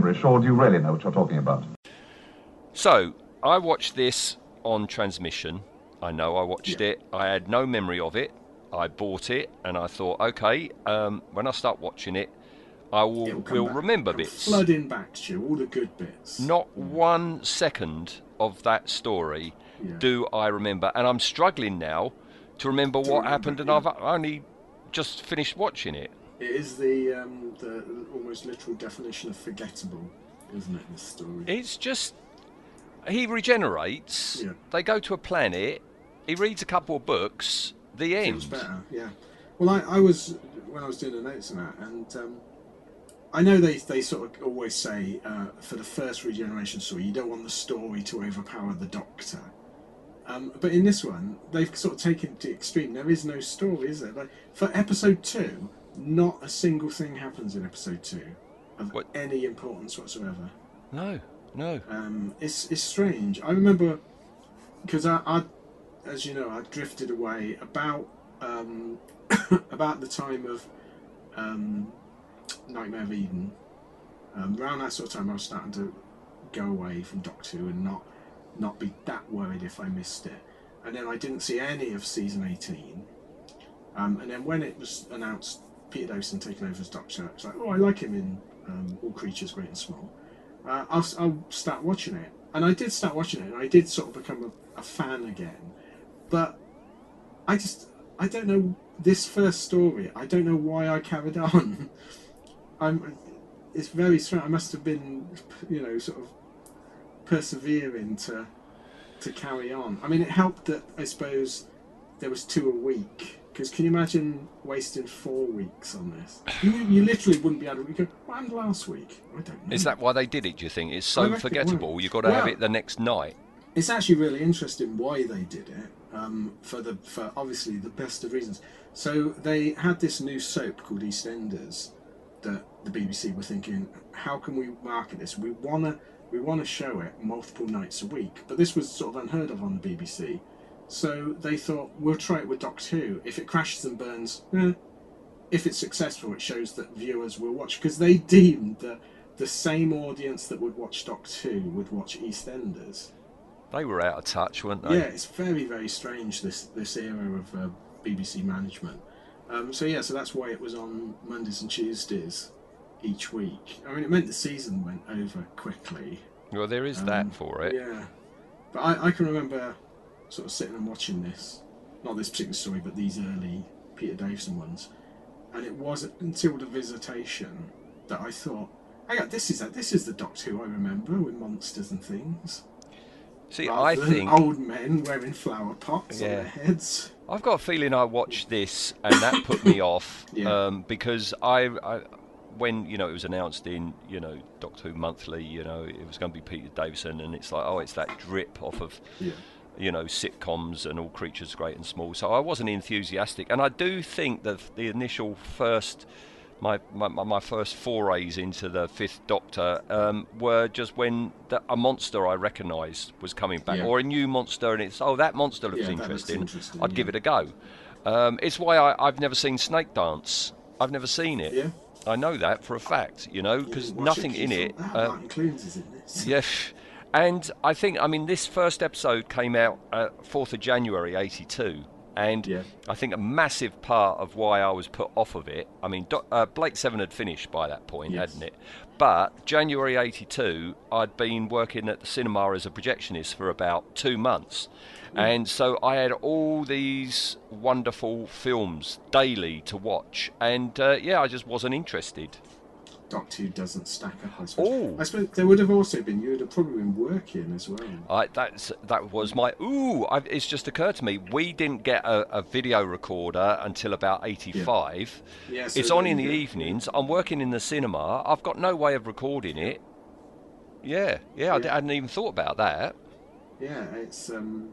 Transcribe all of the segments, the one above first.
Gibberish, or do you really know what you're talking about? So I watched this on transmission. I know I watched it. I had no memory of it. I bought it and I thought, okay, um, when I start watching it, I will, back. remember It'll bits. Flooding back to you, all the good bits. Not one second of that story Yeah. do I remember, and I'm struggling now to remember what remember, happened, and yeah. I've only just finished watching it. It is the um, the almost literal definition of forgettable, isn't it? This story. It's just he regenerates. Yeah. They go to a planet. He reads a couple of books. The Feels end. better, yeah. Well, I, I was when I was doing the notes on that, and um, I know they they sort of always say uh, for the first regeneration story, you don't want the story to overpower the Doctor. Um, but in this one, they've sort of taken it to the extreme. There is no story, is there? Like for episode two, not a single thing happens in episode two of What? any importance whatsoever. No, no. Um, it's it's strange. I remember because I, I, as you know, I drifted away about um, about the time of um, Nightmare of Eden. Um, around that sort of time, I was starting to go away from Doctor Who and not not be that worried if I missed it. And then I didn't see any of season eighteen. Um, and then when it was announced, Peter Davison taking over as Doctor, I was like, oh, I like him in um, All Creatures Great and Small uh, I'll, I'll start watching it. And I did start watching it, and I did sort of become a, a fan again. But I just, I don't know this first story. I don't know why I carried on. I'm, it's very strange. I must have been, you know, sort of persevering to to carry on. I mean, it helped that I suppose there was two a week. Because can you imagine wasting four weeks on this? You, you literally wouldn't be able to go. What happened last week? I don't know. Is that why they did it? Do you think it's so reckon it forgettable? You've got to have it the next night. it's actually really interesting why they did it um, for the for obviously the best of reasons. So they had this new soap called EastEnders that the BBC were thinking, how can we market this? We wanna we wanna show it multiple nights a week, but this was sort of unheard of on the BBC. So they thought we'll try it with Doctor Who. If it crashes and burns, eh. if it's successful, it shows that viewers will watch because they deemed that the same audience that would watch Doctor Who would watch EastEnders. They were out of touch, weren't they? Yeah, it's very very strange this this era of uh, BBC management. Um, so yeah, so that's why it was on Mondays and Tuesdays each week. I mean, it meant the season went over quickly. Well, there is Um, that for it. Yeah, but I, I can remember sort of sitting and watching this, not this particular story, but these early Peter Davison ones, and it wasn't until the visitation that I thought, "Hang on, this is this is the Doctor Who I remember with monsters and things." See, rather I think old men wearing flower pots on Yeah. their heads. I've got a feeling I watched this and that put me off Yeah. um, because I, I, when you know it was announced in you know Doctor Who Monthly, you know it was going to be Peter Davison, and it's like oh, it's that drip off of Yeah. You know sitcoms and all creatures great and small. So I wasn't enthusiastic, and I do think that the initial first. My, my, my first forays into the Fifth Doctor um, were just when the, a monster I recognised was coming back, Yeah. or a new monster, and it's oh that monster looks Yeah, interesting. interesting, I'd give it a go. Um, it's why I, I've never seen Snake Dance. I've never seen it. Yeah. I know that for a fact, you know, because nothing in it. "Ah, uh, Martin Clunes is in this. yeah. And I think, I mean, this first episode came out uh, 4th of January 82. And Yeah. I think a massive part of why I was put off of it, I mean, uh, Blake Seven had finished by that point, Yes. hadn't it? But January 82, I'd been working at the cinema as a projectionist for about two months. And so I had all these wonderful films daily to watch. And uh, yeah, I just wasn't interested. Doctor Who doesn't stack up. I suppose. Oh. I suppose there would have also been. You would have probably been working as well. I, that's that was my ooh. I, it's just occurred to me we didn't get a, a video recorder until about eighty-five. Yeah, so it's on in the go. evenings. I'm working in the cinema. I've got no way of recording it. Yeah, yeah. I d- Yeah. hadn't even thought about that. Yeah, it's um.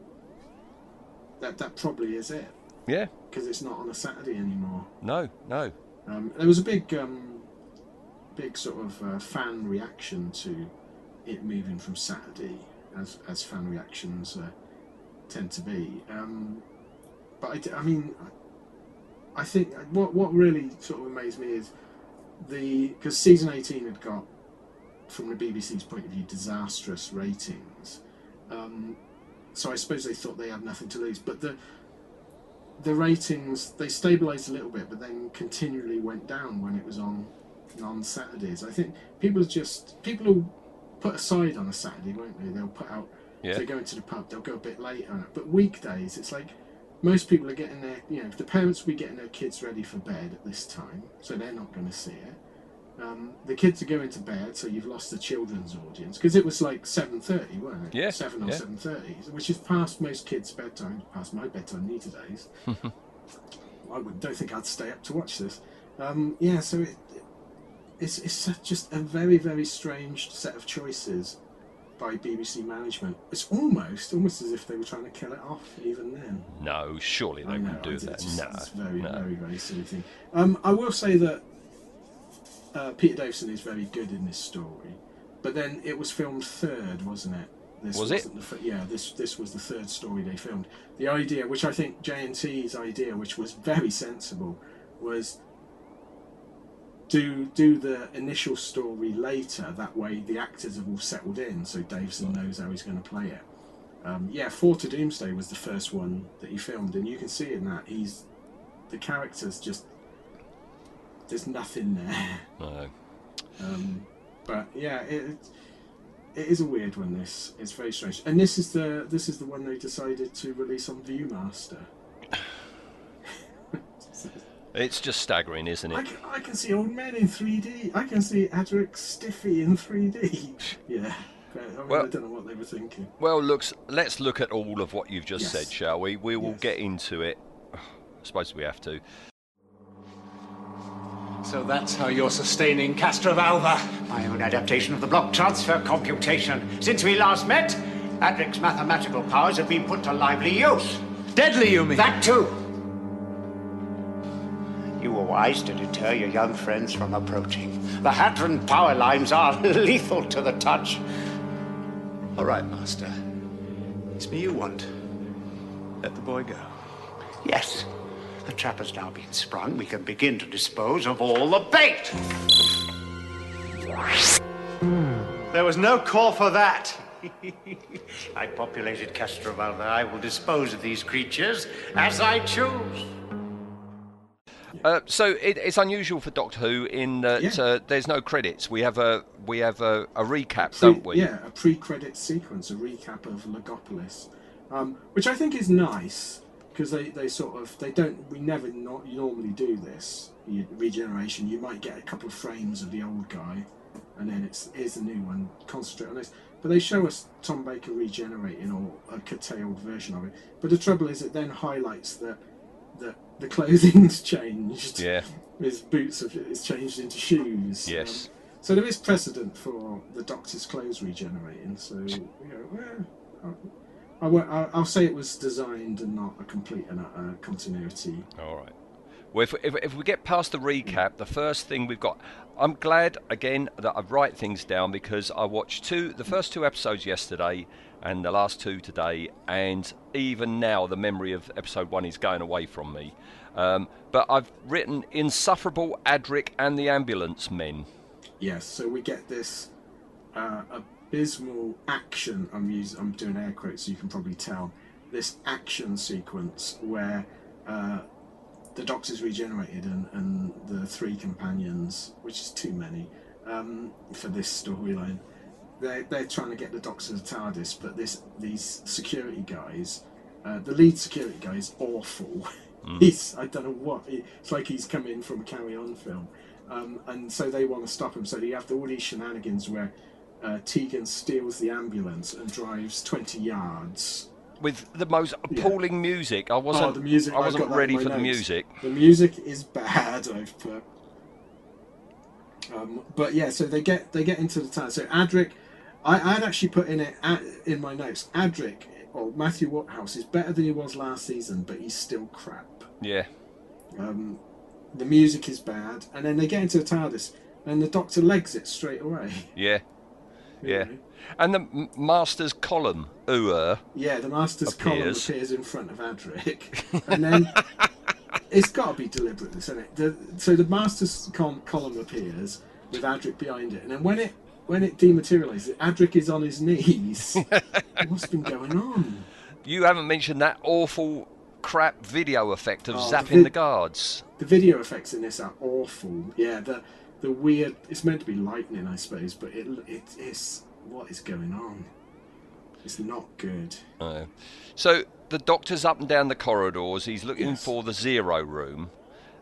That that probably is it Yeah. because it's not on a Saturday anymore. No, no. Um, there was a big, um, big sort of uh, fan reaction to it moving from Saturday, as as fan reactions uh, tend to be. Um, but I mean, I think what what really sort of amazed me is the because season eighteen had got, from the BBC's point of view, disastrous ratings. Um, so I suppose they thought they had nothing to lose, but the the ratings they stabilised a little bit, but then continually went down when it was on on Saturdays. I think people just people will put aside on a Saturday, won't they? They'll put out Yeah. if they go into the pub, they'll go a bit later. on it. But weekdays, it's like most people are getting their you know the parents will be getting their kids ready for bed at this time, so they're not going to see it. Um, the kids are going to bed, so you've lost the children's audience because it was like seven thirty, wasn't it? Yeah, seven or yeah. seven thirty, which is past most kids' bedtime, past my bedtime these days. I would, don't think I'd stay up to watch this. Um, yeah, so it, it's it's just a very very strange set of choices by BBC management. It's almost almost as if they were trying to kill it off even then. No, surely they wouldn't do that. just- No, it's very no. very very silly thing. Um, I will say that uh, Peter Davison is very good in this story, but then it was filmed third, wasn't it? This Was it? The, yeah, this this was the third story they filmed. The idea, which I think J and T's idea, which was very sensible, was do do the initial story later. That way, the actors have all settled in, so Davison knows how he's going to play it. Um, yeah, Four to Doomsday was the first one that he filmed, and you can see in that he's the characters just there's nothing there. No. Um, but yeah, it, it is a weird one. This it's very strange, and this is the this is the one they decided to release on ViewMaster. It's just staggering, isn't I it? can, I can see old men in 3D. I can see Adric Stiffy in 3D. Yeah, I, mean, Well- I don't know what they were thinking. Well, looks. Let's look at all of what you've just Yes. said, shall we? We will Yes. get into it. I suppose we have to. So that's how you're sustaining Castrovalva. My own adaptation of the block transfer computation. Since we last met, Adric's mathematical powers have been put to lively use. Deadly, you mean? That too. Wise to deter your young friends from approaching. The Hadron power lines are lethal to the touch. All right, Master. It's me you want. Let the boy go. Yes, the trap has now been sprung. We can begin to dispose of all the bait. Hmm. There was no call for that. I populated Castrovalva. I will dispose of these creatures as I choose. Uh, so it, it's unusual for Doctor Who in that Yeah. uh, there's no credits. We have a we have a, a recap, don't we? Yeah, a pre-credit sequence, a recap of Logopolis, um, which I think is nice because they, they sort of they don't we never not normally do this you, regeneration. You might get a couple of frames of the old guy, and then it's here's the new one. Concentrate on this. But they show us Tom Baker regenerating or a curtailed version of it. But the trouble is, it then highlights that that the clothing's changed. Yeah. His boots have is changed into shoes. Yes. Um, so there is precedent for the Doctor's clothes regenerating. So you know, eh, I, I won't, I- I'll say it was designed and not a complete and utter continuity. All right. Well, if, if, if we get past the recap, the first thing we've got. I'm glad again that I write things down because I watched two, the first two episodes yesterday, and the last two today, and even now the memory of episode one is going away from me. Um, but I've written insufferable Adric and the ambulance men. Yes, so we get this uh, abysmal action. I'm using, I'm doing air quotes, so you can probably tell. This action sequence where uh, the Doctor's regenerated and, and the three companions, which is too many um, for this storyline, they're, they're trying to get the Doctor to TARDIS, but this these security guys, uh, the lead security guy is awful. he's I don't know what it's like he's come in from a Carry On film, um, and so they want to stop him. So you have all these shenanigans where uh, Tegan steals the ambulance and drives twenty yards. With the most appalling music, I wasn't. oh, the music! I wasn't got that in ready for the music. The music is bad. I've put. Um, but yeah, so they get they get into the town. So Adric, I I'd actually put in it at, in my notes. Adric or Matthew Waterhouse is better than he was last season, but he's still crap. Yeah, Um, the music is bad, and then they get into the TARDIS, and the Doctor legs it straight away. yeah, yeah. really. And the Master's column, ooh, Yeah, the Master's column Appears. appears in front of Adric, and then it's got to be deliberate, isn't it? The, so the Master's com- column appears with Adric behind it, and then when it when it dematerializes, Adric is on his knees. What's been going on? you haven't mentioned that awful crap video effect of Oh, the zapping the guards. The video effects in this are awful. Yeah, the the weird. It's meant to be lightning, I suppose, but it it is what is going on. It's not good. Uh, so the doctor's up and down the corridors. He's looking Yes. for the zero room,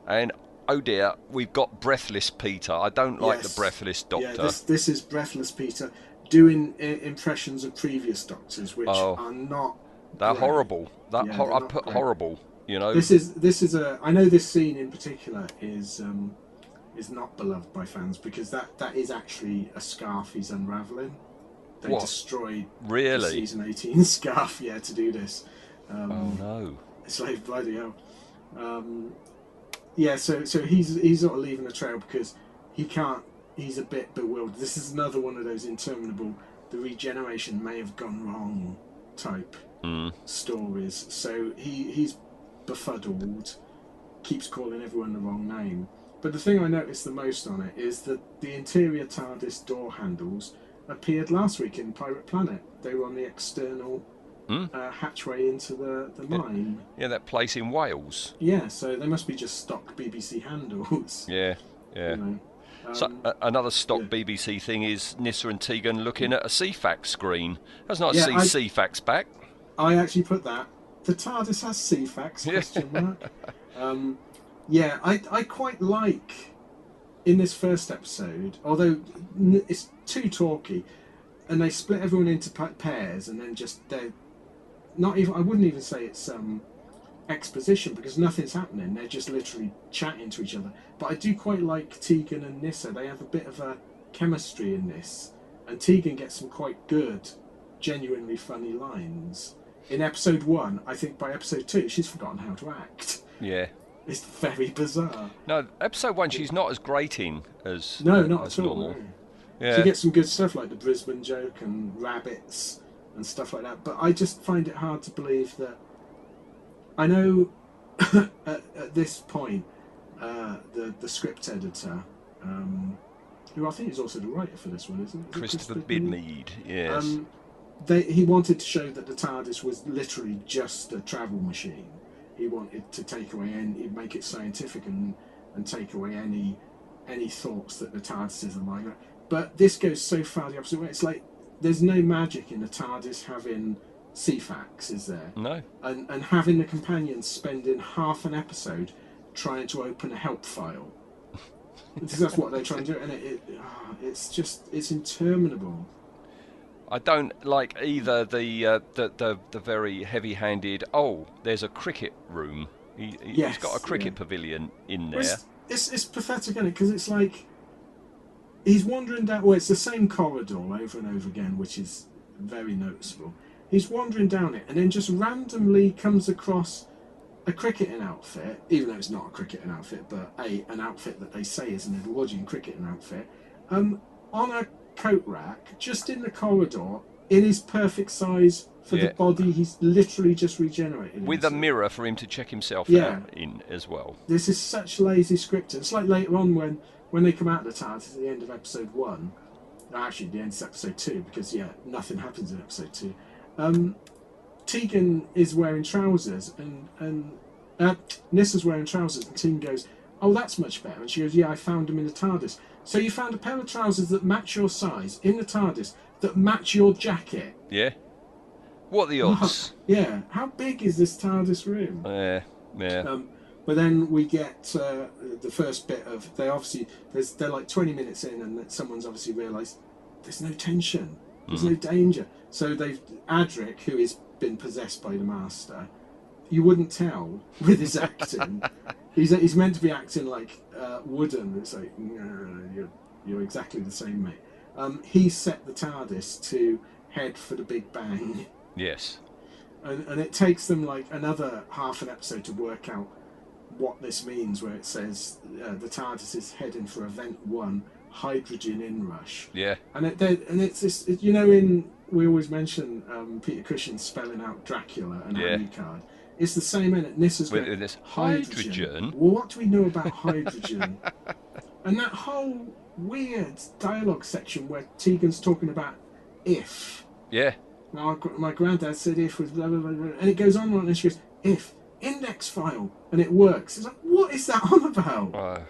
and oh dear, we've got breathless Peter. I don't like Yes. the breathless doctor. Yeah, this this is breathless Peter doing I- impressions of previous doctors, which Oh. are not. They're great. horrible. That Yeah, hor- they're I put great. horrible. You know. This is this is a. I know this scene in particular is um, is not beloved by fans because that that is actually a scarf he's unraveling. They What? destroyed the really. season eighteen scarf, yeah, to do this. Um, Oh no. It's like bloody hell. Um, yeah, so so he's he's sort of leaving a trail because he can't. He's a bit bewildered. This is another one of those interminable. The regeneration may have gone wrong type Mm. stories. So he he's befuddled, keeps calling everyone the wrong name. But the thing I noticed the most on it is that the interior TARDIS door handles appeared last week in Pirate Planet. They were on the external Hmm? uh, hatchway into the, the mine. Yeah, that place in Wales. Yeah, so they must be just stock BBC handles. Yeah. Yeah. You know. So, Um, uh, another stock yeah. BBC thing is Nyssa and Tegan looking at a Ceefax screen. That's not Yeah, see I- Ceefax back. I actually put that. The TARDIS has Ceefax? Yeah. Question mark. um, yeah, I I quite like in this first episode, although it's too talky, and they split everyone into pairs, and then just they're not even. I wouldn't even say it's um, exposition because nothing's happening. They're just literally chatting to each other. But I do quite like Tegan and Nyssa. They have a bit of a chemistry in this, and Tegan gets some quite good, genuinely funny lines. In episode one, I think by episode two, she's forgotten how to act. Yeah. It's very bizarre. No, episode one, she's not as grating as No, not as at all. normal. no. Yeah. She gets some good stuff like the Brisbane joke and rabbits and stuff like that. But I just find it hard to believe that. I know at, at this point, uh, the the script editor, um, who I think is also the writer for this one, isn't it? Is it Christopher Bidmead? Yes. Um, they, he wanted to show that the TARDIS was literally just a travel machine. He wanted to take away and make it scientific and, and take away any any thoughts that the TARDIS is a mind. But this goes so far the opposite way. It's like there's no magic in the TARDIS having Ceefax, is there? no. And and having the companions spending half an episode trying to open a help file. because that's what they're trying to do, and it, it ah, it's just it's interminable. I don't like either the uh, the, the the very heavy-handed. Oh, there's a cricket room. He, he- Yes, he's got a cricket yeah. pavilion in Well, there. It's, it's, it's pathetic, isn't it? Because it's like he's wandering down. Well, it's the same corridor over and over again, which is very noticeable. He's wandering down it, and then just randomly comes across a cricketing outfit, even though it's not a cricketing outfit, but a an outfit that they say is an Edwardian cricketing outfit, um, on a coat rack, just in the corridor, in his perfect size for Yeah. the body he's literally just regenerated. With a mirror for him to check himself Yeah. out in as well. This is such lazy scripting. It's like later on when when they come out of the TARDIS at the end of episode one. Actually, the end of episode two because yeah, nothing happens in episode two. Um, Tegan is wearing trousers and and uh, Nyssa's wearing trousers and Tegan goes, "Oh, that's much better." And she goes, "Yeah, I found them in the TARDIS." So you found a pair of trousers that match your size in the TARDIS that match your jacket. Yeah. What are the odds? Yeah, how big is this TARDIS room? yeah. Yeah. Um, But then we get uh, the first bit of they obviously there's they're like 20 minutes in and that someone's obviously realised there's no tension, there's no danger. So they've Adric, who has been possessed by the master, you wouldn't tell with his acting. he's he's meant to be acting like uh, wooden. It's like "No, you're you're exactly the same, mate. Um, he set the TARDIS to head for the Big Bang Yes. and, and it takes them like another half an episode to work out what this means where it says uh, the TARDIS is heading for event one hydrogen inrush Yeah. and it and it's this it, you know in we always mention um, Peter Cushing spelling out Dracula and Yeah. Alucard it's the same in it Nyssa's With going, this hydrogen. well what do we know about hydrogen and that whole weird dialogue section where Tegan's talking about if Yeah. my, my granddad said if was blah, blah, blah, blah, and it goes on and on and she goes if index file and it works. It's like what is that on about? Uh,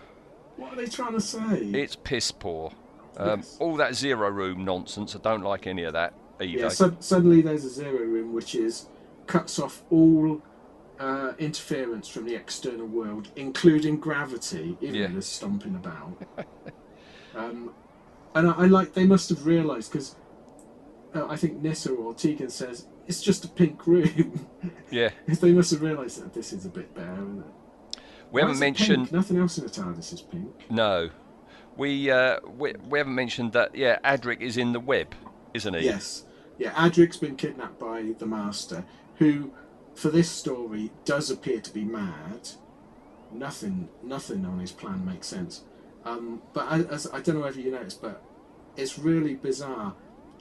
What are they trying to say? it's piss poor. Um, Yes. All that zero room nonsense. I don't like any of that either. yeah, sud suddenly there's a zero room which is cuts off all uh, interference from the external world, including gravity, even Yeah. there's stomping about. um, and I, I like they must have realised because uh, I think Nyssa or Tegan says it's just a pink room. yeah. they must have realised that this is a bit isn't it? We Why haven't mentioned. nothing else in the TARDIS is pink. No. We, uh, we we haven't mentioned that. Yeah, Adric is in the web, isn't he? Yes, yeah. Adric's been kidnapped by the Master, who, for this story, does appear to be mad. Nothing, nothing on his plan makes sense. Um, but I, as, I don't know whether you noticed, but it's really bizarre.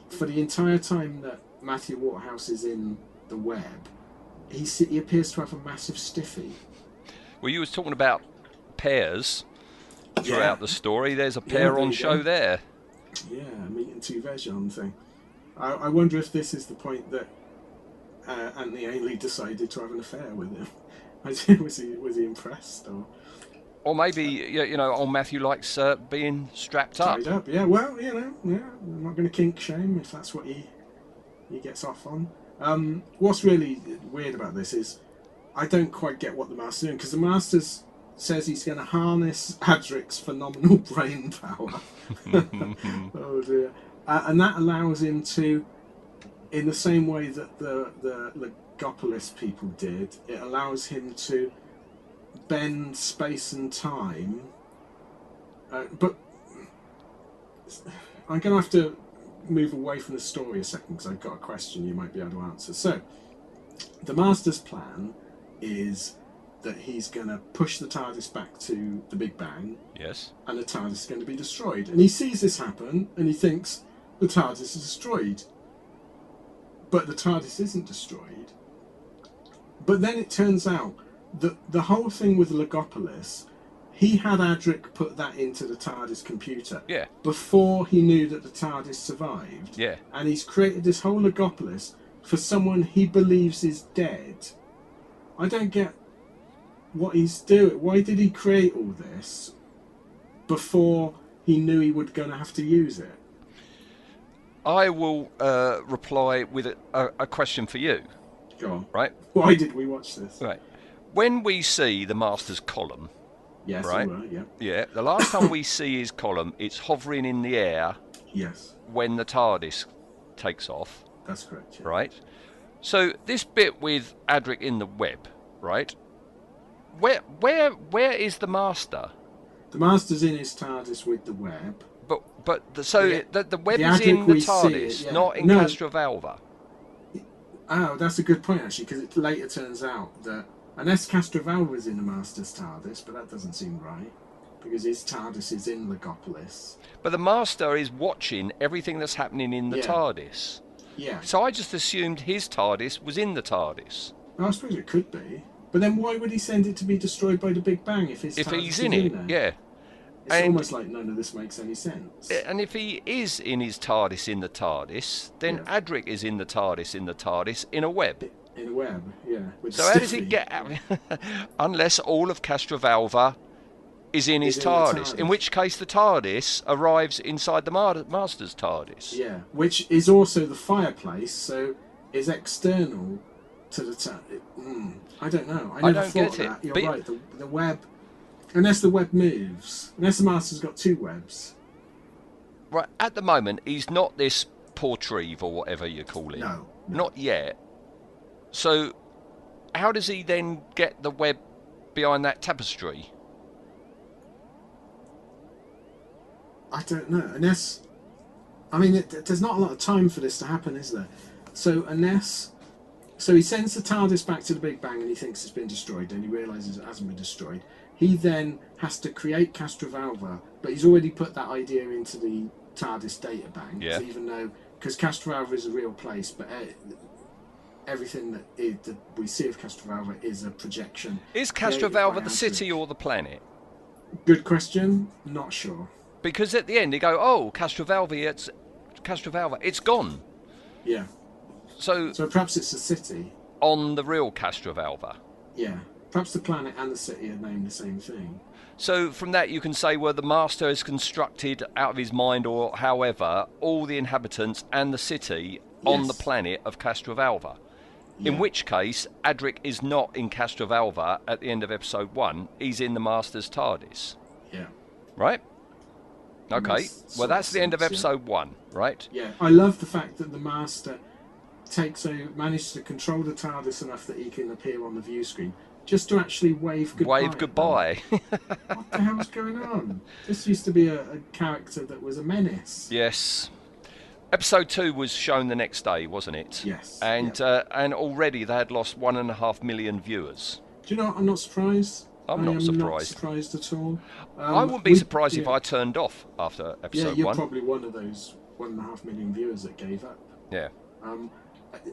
For the entire time that Matthew Waterhouse is in the web, he he appears to have a massive stiffy. Well, you was talking about pairs throughout Yeah. the story. There's a Yeah, pair there on show go. there. Yeah, meeting two veg on thing. I, I wonder if this is the point that uh, Anthony Ainley decided to have an affair with him. was he was he impressed or Or maybe you you know, old Matthew likes uh, being strapped up. up? Yeah, well, you know, yeah, I'm not going to kink shame if that's what he he gets off on. Um, what's really weird about this is I don't quite get what the master's doing because the master's says he's going to harness Adric's phenomenal brain power. oh dear, uh, and that allows him to, in the same way that the the Logopolis people did, it allows him to bend space and time. Uh, but I'm going to have to move away from the story a second because I've got a question you might be able to answer. So, the Master's plan is that he's going to push the TARDIS back to the Big Bang Yes. and the TARDIS is going to be destroyed. And he sees this happen and he thinks the TARDIS is destroyed. But the TARDIS isn't destroyed. But then it turns out that the whole thing with Logopolis, he had Adric put that into the TARDIS computer Yeah. before he knew that the TARDIS survived. Yeah. And he's created this whole Logopolis for someone he believes is dead. I don't get what he's doing. Why did he create all this before he knew he was going to have to use it? I will uh, reply with a, a, a question for you. Go on. Right. Why did we watch this? Right. When we see the Master's column, Yes, Right. yeah. yeah, the last time we see his column, it's hovering in the air Yes, when the TARDIS takes off. that's correct. yeah. right? So this bit with Adric in the web, right? Where where where is the master? The Master's in his TARDIS with the web. But but the, so Yeah. the, the web The is in the TARDIS, it, yeah. not in No. Castrovalva. Oh, that's a good point actually, because it later turns out that unless Castroval was in the Master's TARDIS, but that doesn't seem right because his TARDIS is in Logopolis. But the master is watching everything that's happening in the Yeah. TARDIS. Yeah, So I just assumed his TARDIS was in the TARDIS. I suppose it could be. But then why would he send it to be destroyed by the Big Bang if his If TARDIS he's is in it, there? yeah. It's And- almost like none of this makes any sense. And if he is in his TARDIS in the TARDIS, then Yeah. Adric is in the TARDIS in the TARDIS in a web. In a web, yeah. So how does he get out? Unless all of Castrovalva is in his in the TARDIS, in which case the TARDIS arrives inside the Mar- Master's TARDIS. Yeah, which is also the fireplace, so is external to the ta- mm, I don't know. I I never don't thought get it. that. You're right. The, the web, unless the web moves, unless the master's got two webs. Right, at the moment, he's not this portreeve or whatever you call him. No, no. Not yet. So, how does he then get the web behind that tapestry? I don't know. Unless, I mean, it, there's not a lot of time for this to happen, is there? So unless, so he sends the TARDIS back to the Big Bang and he thinks it's been destroyed, and he realizes it hasn't been destroyed. He then has to create Castrovalva, but he's already put that idea into the TARDIS data bank. Yeah. Even though, because Castrovalva is a real place, but uh, everything that, is, that we see of Castrovalva is a projection. Is Castrovalva the city or the planet? Good question. Not sure. Because at the end, you go, oh, Castrovalva, it's Castrovalva, it's gone. Yeah. So, So perhaps it's a city. on the real Castrovalva. Yeah. Perhaps the planet and the city are named the same thing. So from that you can say well the master has constructed out of his mind or however all the inhabitants and the city on the planet of Castrovalva. Yeah. In which case Adric is not in Castrovalva at the end of episode 1, he's in the master's TARDIS, Yeah. right? Okay. Makes Well that's of the end of sense, yeah. episode 1, right? Yeah. I love the fact that the master takes a manages to control the TARDIS enough that he can appear on the view screen just to actually wave goodbye. Wave goodbye. What the hell's going on? This used to be a, a character that was a menace. yes. Episode 2 was shown the next day, wasn't it? Yes, And yeah. uh, and already they had lost one and a half million viewers. Do you know? I'm not surprised. I'm I not surprised. Not surprised at all. I Um, wouldn't be we- surprised if. I turned off after episode one. Yeah, you're one. probably one of those one and a half million viewers that gave up. Yeah. Um,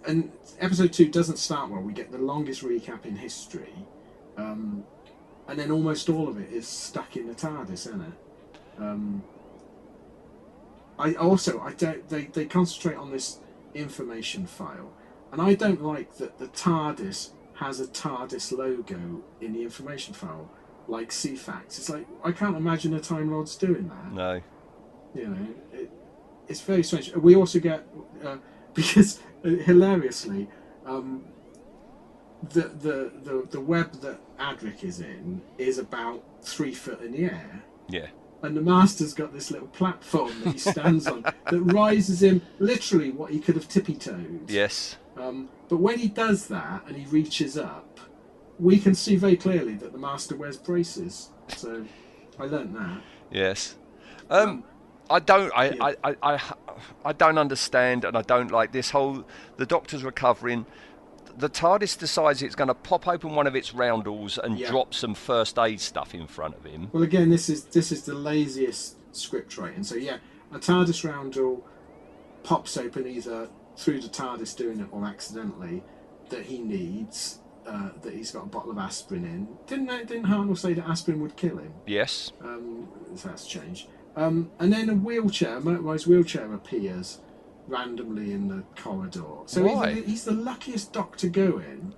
and episode two doesn't start well. We get the longest recap in history, um, and then almost all of it is stuck in the TARDIS, isn't it? Um, I also I don't they, they concentrate on this information file, and I don't like that the TARDIS has a TARDIS logo in the information file, like Ceefax. It's like I can't imagine a Time Lord's doing that No. you know, it, it's very strange. We also get uh, because uh, hilariously, um, the, the the the web that Adric is in is about three foot in the air, Yeah. And the master's got this little platform that he stands on that rises him literally what he could have tippy toed. Yes. Um, but when he does that and he reaches up, we can see very clearly that the master wears braces. So I learnt that. Yes. Um, I don't. I, yeah. I, I, I, I don't understand, and I don't like this whole. The doctor's recovering. The TARDIS decides it's going to pop open one of its roundels and Yeah. drop some first aid stuff in front of him. Well, again, this is this is the laziest script writing. So yeah, a TARDIS roundel pops open either through the TARDIS doing it or accidentally that he needs. Uh, that he's got a bottle of aspirin in. Didn't they- didn't Hartnell say that aspirin would kill him? Yes. Um, so that's changed. Um, and then a wheelchair, a motorised wheelchair appears randomly in the corridor. So he's Why? the, he's the luckiest doctor going.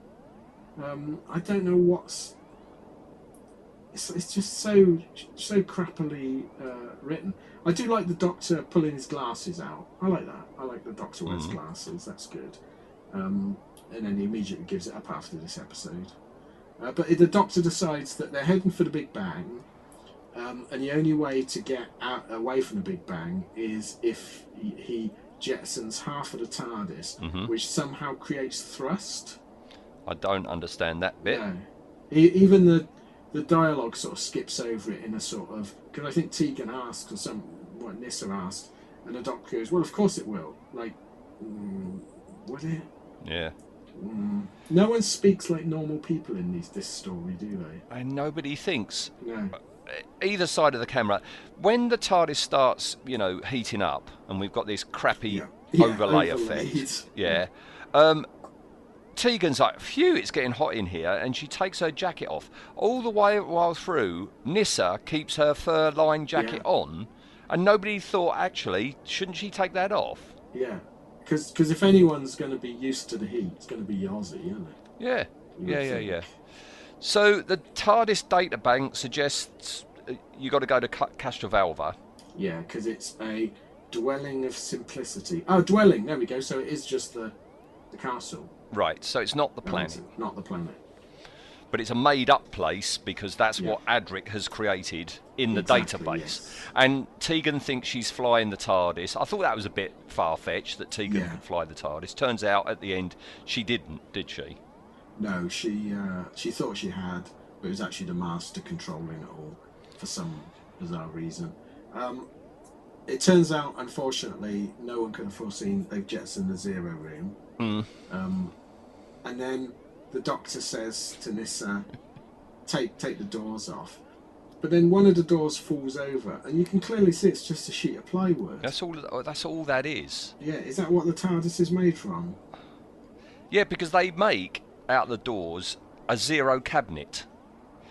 Um, I don't know what's. It's, it's just so so crappily uh, written. I do like the doctor pulling his glasses out. I like that. I like the doctor wears glasses. That's good. Um, and then he immediately gives it up after this episode. Uh, but the doctor decides that they're heading for the Big Bang, um, and the only way to get out away from the Big Bang is if he, he jettisons half of the TARDIS, Mhm. which somehow creates thrust. I don't understand that bit. No. E- even the the dialogue sort of skips over it in a sort of because I think Tegan asks or some what Nyssa asked, and the doctor goes, "Well, of course it will." Like, mm, would it? Yeah. Mm. No one speaks like normal people in these this story, do they? And nobody thinks No. Either side of the camera. When the TARDIS starts, you know, heating up, and we've got this crappy Yeah. Yeah, overlay overlaid. effect. Yeah. Um, Tegan's like, phew, it's getting hot in here, and she takes her jacket off. All the way while through, Nyssa keeps her fur lined jacket Yeah. on, and nobody thought, actually, shouldn't she take that off? Yeah. Because if anyone's going to be used to the heat, it's going to be Ozzy, isn't it? Yeah. You Yeah, yeah, think. yeah. So the TARDIS data bank suggests uh, you got to go to Castrovalva. Yeah, because it's a dwelling of simplicity. Oh, dwelling. There we go. So it is just the the castle. Right, so it's not the planet, one's Not the planet. but it's a made-up place because that's Yeah. what Adric has created in the Exactly, database. yes. And Tegan thinks she's flying the TARDIS. I thought that was a bit far-fetched that Tegan Yeah. could fly the TARDIS. Turns out at the end she didn't, did she? No, she uh, she thought she had, but it was actually the master controlling it all for some bizarre reason. Um, it turns out, unfortunately, no one could have foreseen they've jettisoned the zero room. Mm. Um, and then the doctor says to Nyssa, "Take take the doors off." But then one of the doors falls over, and you can clearly see it's just a sheet of plywood. That's all. oh, That's all that is. Yeah, is that what the TARDIS is made from? Yeah, because they make out the doors a zero cabinet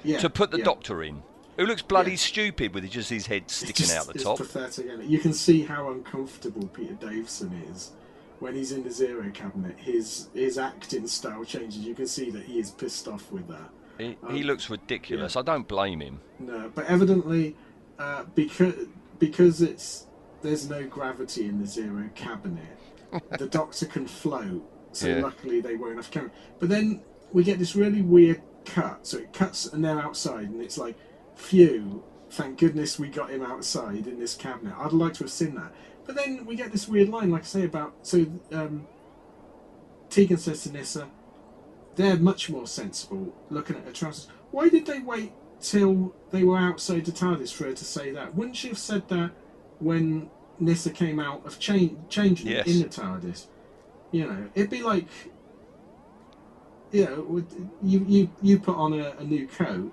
Yeah. to put the yeah. doctor in, who looks bloody Yeah. stupid with just his head sticking just- out the it's top. pathetic, it? You can see how uncomfortable Peter Davison is when he's in the zero cabinet. His his acting style changes. You can see that he is pissed off with that. He, Um, he looks ridiculous. I don't blame him. No, but evidently, uh, because because it's there's no gravity in the zero cabinet, the Doctor can float. So Yeah. luckily they won't have camera. But then we get this really weird cut. So it cuts and they're outside, and it's like, phew, thank goodness we got him outside in this cabinet. I'd like to have seen that. But then we get this weird line, like I say about so um, Tegan says to Nyssa, they're much more sensible looking at her trousers. Why did they wait till they were outside the TARDIS for her to say that? Wouldn't she have said that when Nyssa came out of change, changing Yes. in the TARDIS? You know, it'd be like, you know, you you you put on a, a new coat,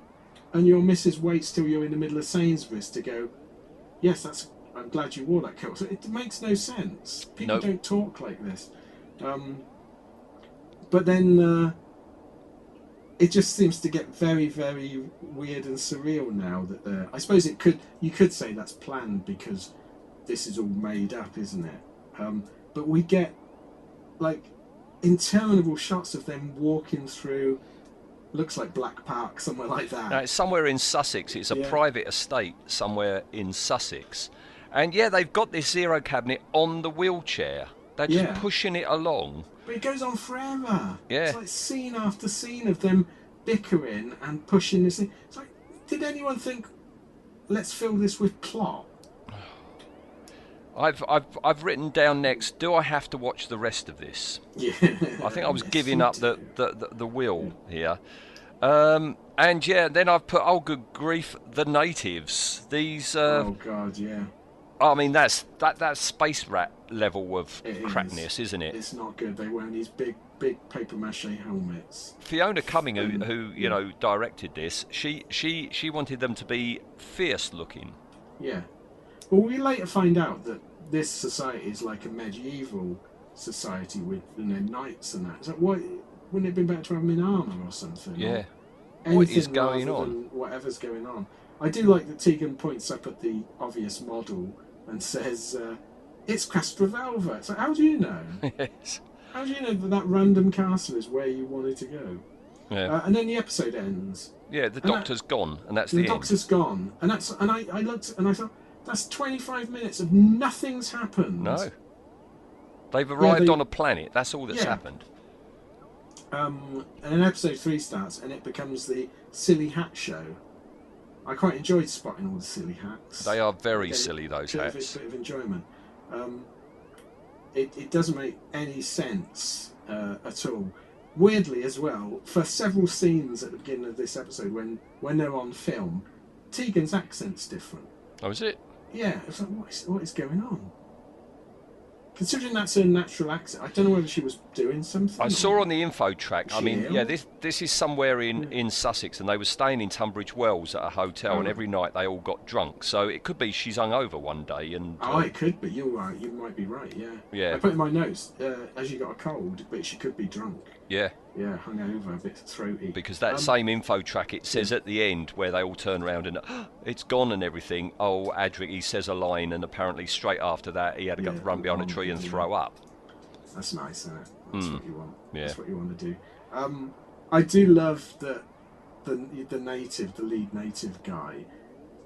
and your missus waits till you're in the middle of Sainsbury's to go. Yes, that's. I'm glad you wore that coat. So it makes no sense. People Nope. don't talk like this. Um, but then uh, it just seems to get very, very weird and surreal now. That they're, I suppose it could you could say that's planned because this is all made up, isn't it? Um, but we get like interminable shots of them walking through. Looks like Black Park, somewhere like that. Now, it's somewhere in Sussex. It's a Yeah. private estate somewhere in Sussex. And yeah, they've got this zero cabinet on the wheelchair. They're just Yeah. pushing it along. But it goes on forever. Yeah. It's like scene after scene of them bickering and pushing this thing. It's like, did anyone think, let's fill this with plot? I've, I've, I've written down next. Do I have to watch the rest of this? Yeah. I think I was giving up the, the, the, the will here. Um, and yeah, then I've put, oh, good grief, the natives. These, uh, oh God, yeah. I mean, that's that that's space rat level of It is. crapness, isn't it? It's not good. They wear these big, big paper mache helmets. Fiona Cumming, who, Um, who you yeah. know directed this, she she she wanted them to be fierce looking. Yeah. Well, we later find out that this society is like a medieval society with you know knights and that. So why wouldn't it been better to have them in armour or something? Or Yeah. What is going on? Whatever's going on. I do like that Tegan points up at the obvious model and says, uh, "It's Castrovalva." So how do you know? yes. How do you know that that random castle is where you wanted to go? Yeah. Uh, and then the episode ends. yeah. The and doctor's gone, and that's The, end. the, doctor's gone, and that's and I, I looked and I thought that's 25 minutes of nothing's happened. No. They've arrived they- on a planet. That's all that's Yeah. happened. Um, and then episode three starts, and it becomes the silly hat show. I quite enjoyed spotting all the silly hats. They are very silly. Those bit of- hats. bit of enjoyment. Um, it, it doesn't make any sense uh, at all. Weirdly, as well, for several scenes at the beginning of this episode, when when they're on film, Tegan's accent's different. Oh, is it? Yeah, it's like what is, what is going on? Considering that's her natural accent, I don't know whether she was doing something. I or- saw on the info track. I mean, yeah, this this is somewhere in, in Sussex, and they were staying in Tunbridge Wells at a hotel, and Oh. every night they all got drunk. So it could be she's hungover one day, and Oh, uh, it could be. You're right. You might be right. Yeah. Yeah. I put in my notes. Uh, as you got a cold, but she could be drunk. Yeah, Yeah, hungover, a bit throaty. because that Um, same info track it says at the end where they all turn around and it's gone and everything. Oh, Adric, he says a line, and apparently straight after that he had to go run behind a tree and throw up. That's nice, isn't it? That's Mm. what you want. Yeah. That's what you want to do. Um, I do love that the the native, the lead native guy,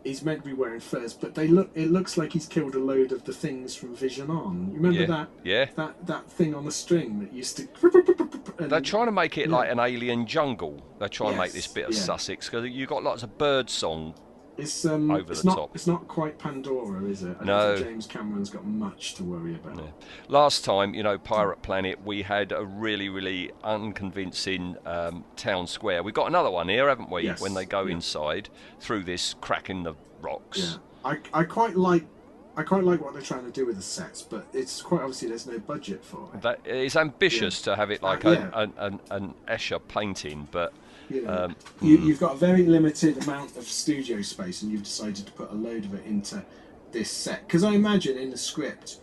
he's meant to be wearing furs, but they look. It looks like he's killed a load of the things from Vision On. You remember Yeah. that? Yeah. That that thing on the string that used to. and- They're trying to make it Yeah. like an alien jungle. They're trying to make this bit of yeah. Sussex because you've got lots of bird song. It's um, over it's the not, top. It's not quite Pandora, is it? I No. James Cameron's got much to worry about. Last time, you know, Pirate Planet, we had a really, really unconvincing um, town square. We've got another one here, haven't we? Yes, When they go yeah. inside through this crack in the rocks. Yeah, I, I quite like I quite like what they're trying to do with the sets, but it's quite obviously there's no budget for it. That it's ambitious to have it like Uh, an, yeah. an, an, an Escher painting, but Know, um, you, you've got a very limited amount of studio space, and you've decided to put a load of it into this set. Because I imagine in the script,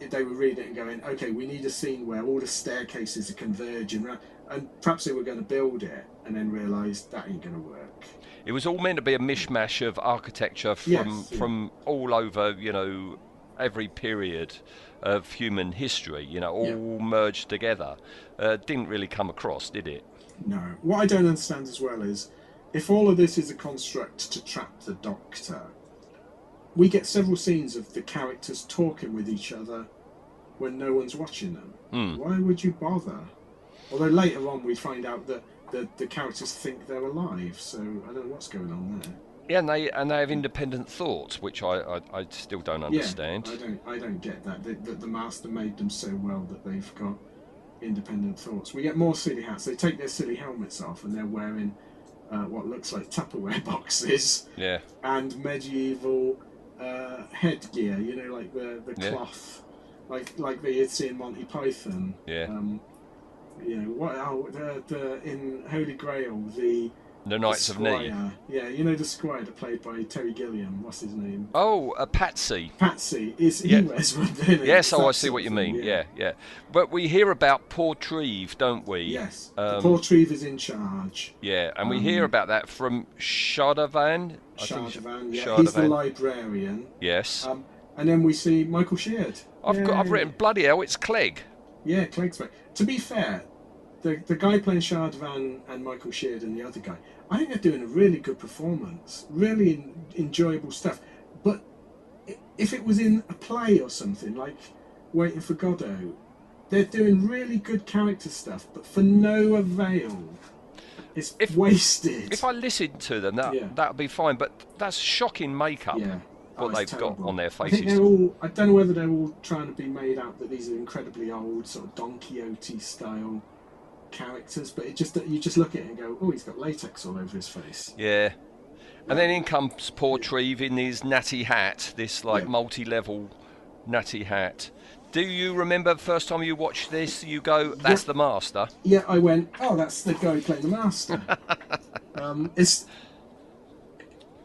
if they were reading it and going, "Okay, we need a scene where all the staircases are converging," and perhaps they were going to build it, and then realised that ain't going to work. it was all meant to be a mishmash of architecture from Yes, yeah. from all over, you know, every period of human history. You know, all merged together. Uh, didn't really come across, did it? No. What I don't understand as well is if all of this is a construct to trap the Doctor, we get several scenes of the characters talking with each other when no one's watching them. Hmm. Why would you bother? Although later on we find out that the, the characters think they're alive, so I don't know what's going on there. Yeah, and they and they have independent thoughts, which I I, I still don't understand. Yeah, I don't I don't get that. That the, the master made them so well that they've got independent thoughts. We get more silly hats. They take their silly helmets off and they're wearing uh, what looks like Tupperware boxes Yeah. and medieval uh, headgear. You know, like the the Yeah. cloth, like like you'd see in Monty Python. Yeah. Um, you know what? Oh, the, the in Holy Grail the The Knights of Ni. Yeah, you know the squire that played by Terry Gilliam. What's his name? Oh, a Patsy. Patsy. Is Yeah. he wears one? Yes, oh, I see what you mean. Yeah, yeah. But we hear about Portreeve, don't we? Yes. Um, Portreeve is in charge. yeah, and we hear Um, about that from Shardovan. Shardovan. Yeah, Shardovan. he's the librarian. Yes. Um, and then we see Michael Sheard. I've got. I've written bloody hell. It's Clegg. Yeah, Clegg's back. To be fair, the the guy playing Shardovan and Michael Sheard and the other guy, I think they're doing a really good performance. Really en- enjoyable stuff. But if it was in a play or something like Waiting for Godot, they're doing really good character stuff, but for no avail. It's If- wasted. If I listened to them, that Yeah. that would be fine. But that's shocking makeup. yeah. what Oh, they've got on their I think faces. they're all. I don't know whether they're all trying to be made out that these are incredibly old, sort of Don Quixote style characters, but it just you just look at it and go, oh, he's got latex all over his face. Yeah. And then in comes Portreeve in his natty hat, this like Yeah. multi-level natty hat. Do you remember the first time you watched this? You go, "That's Yeah. the master." Yeah, I went, oh, that's the guy playing the master. um, it's.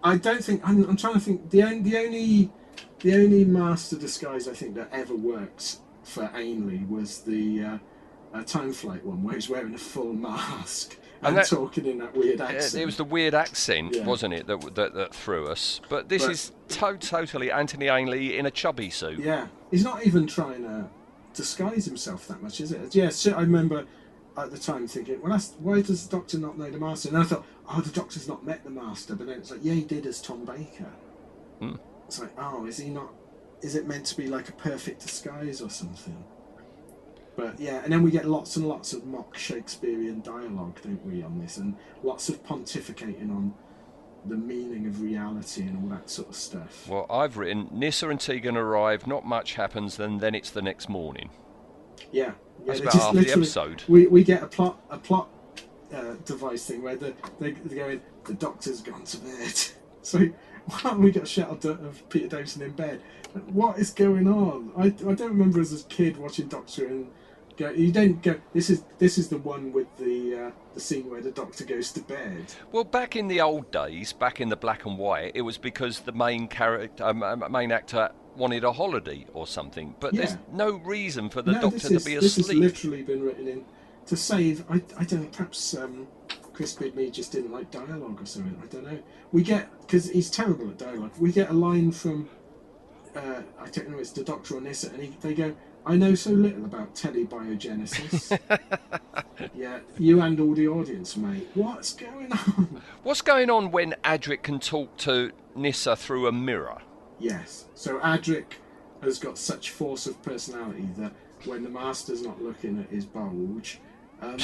I don't think I'm, I'm trying to think. The only, the only, the only master disguise I think that ever worked for Ainley was the uh, uh, time flight one, where he's wearing a full mask and, And that- talking in that weird accent. It was the weird accent, Yeah. wasn't it, that, that that threw us? But this But- is to- totally Anthony Ainley in a chubby suit. Yeah, he's not even trying to disguise himself that much, is it? Yeah, so I remember at the time thinking, well, that's, why does the Doctor not know the Master? And I thought, oh, the Doctor's not met the Master. But then it's like, yeah, he did as Tom Baker. Hmm. It's like, oh, is he not? Is it meant to be like a perfect disguise or something? But yeah, and then we get lots and lots of mock Shakespearean dialogue, don't we, on this, and lots of pontificating on the meaning of reality and all that sort of stuff. Well, I've written Nyssa and Tegan arrive. Not much happens, then then it's the next morning. Yeah, yeah. That's about half the episode. We we get a plot a plot uh, device thing where the they they go in, the doctor's gone to bed. so why haven't we got a shot of, of Peter Davison in bed? What is going on? I, I don't remember as a kid watching Doctor and go. You don't go. This is this is the one with the uh, the scene where the Doctor goes to bed. Well, back in the old days, back in the black and white, it was because the main character, um, um, main actor, wanted a holiday or something. But there's no reason for the no, doctor is to be this has asleep. literally been written in to save. I I don't know. Perhaps um, Chris Bidmead just didn't like dialogue or something. I don't know. We get because he's terrible at dialogue. We get a line from uh, I don't know. It's the Doctor or Nyssa, and he, they go. I know so little about telebiogenesis. yeah, you and all the audience, mate. What's going on? What's going on when Adric can talk to Nyssa through a mirror. Yes. So Adric has got such force of personality that when the master's not looking at his bulge, um,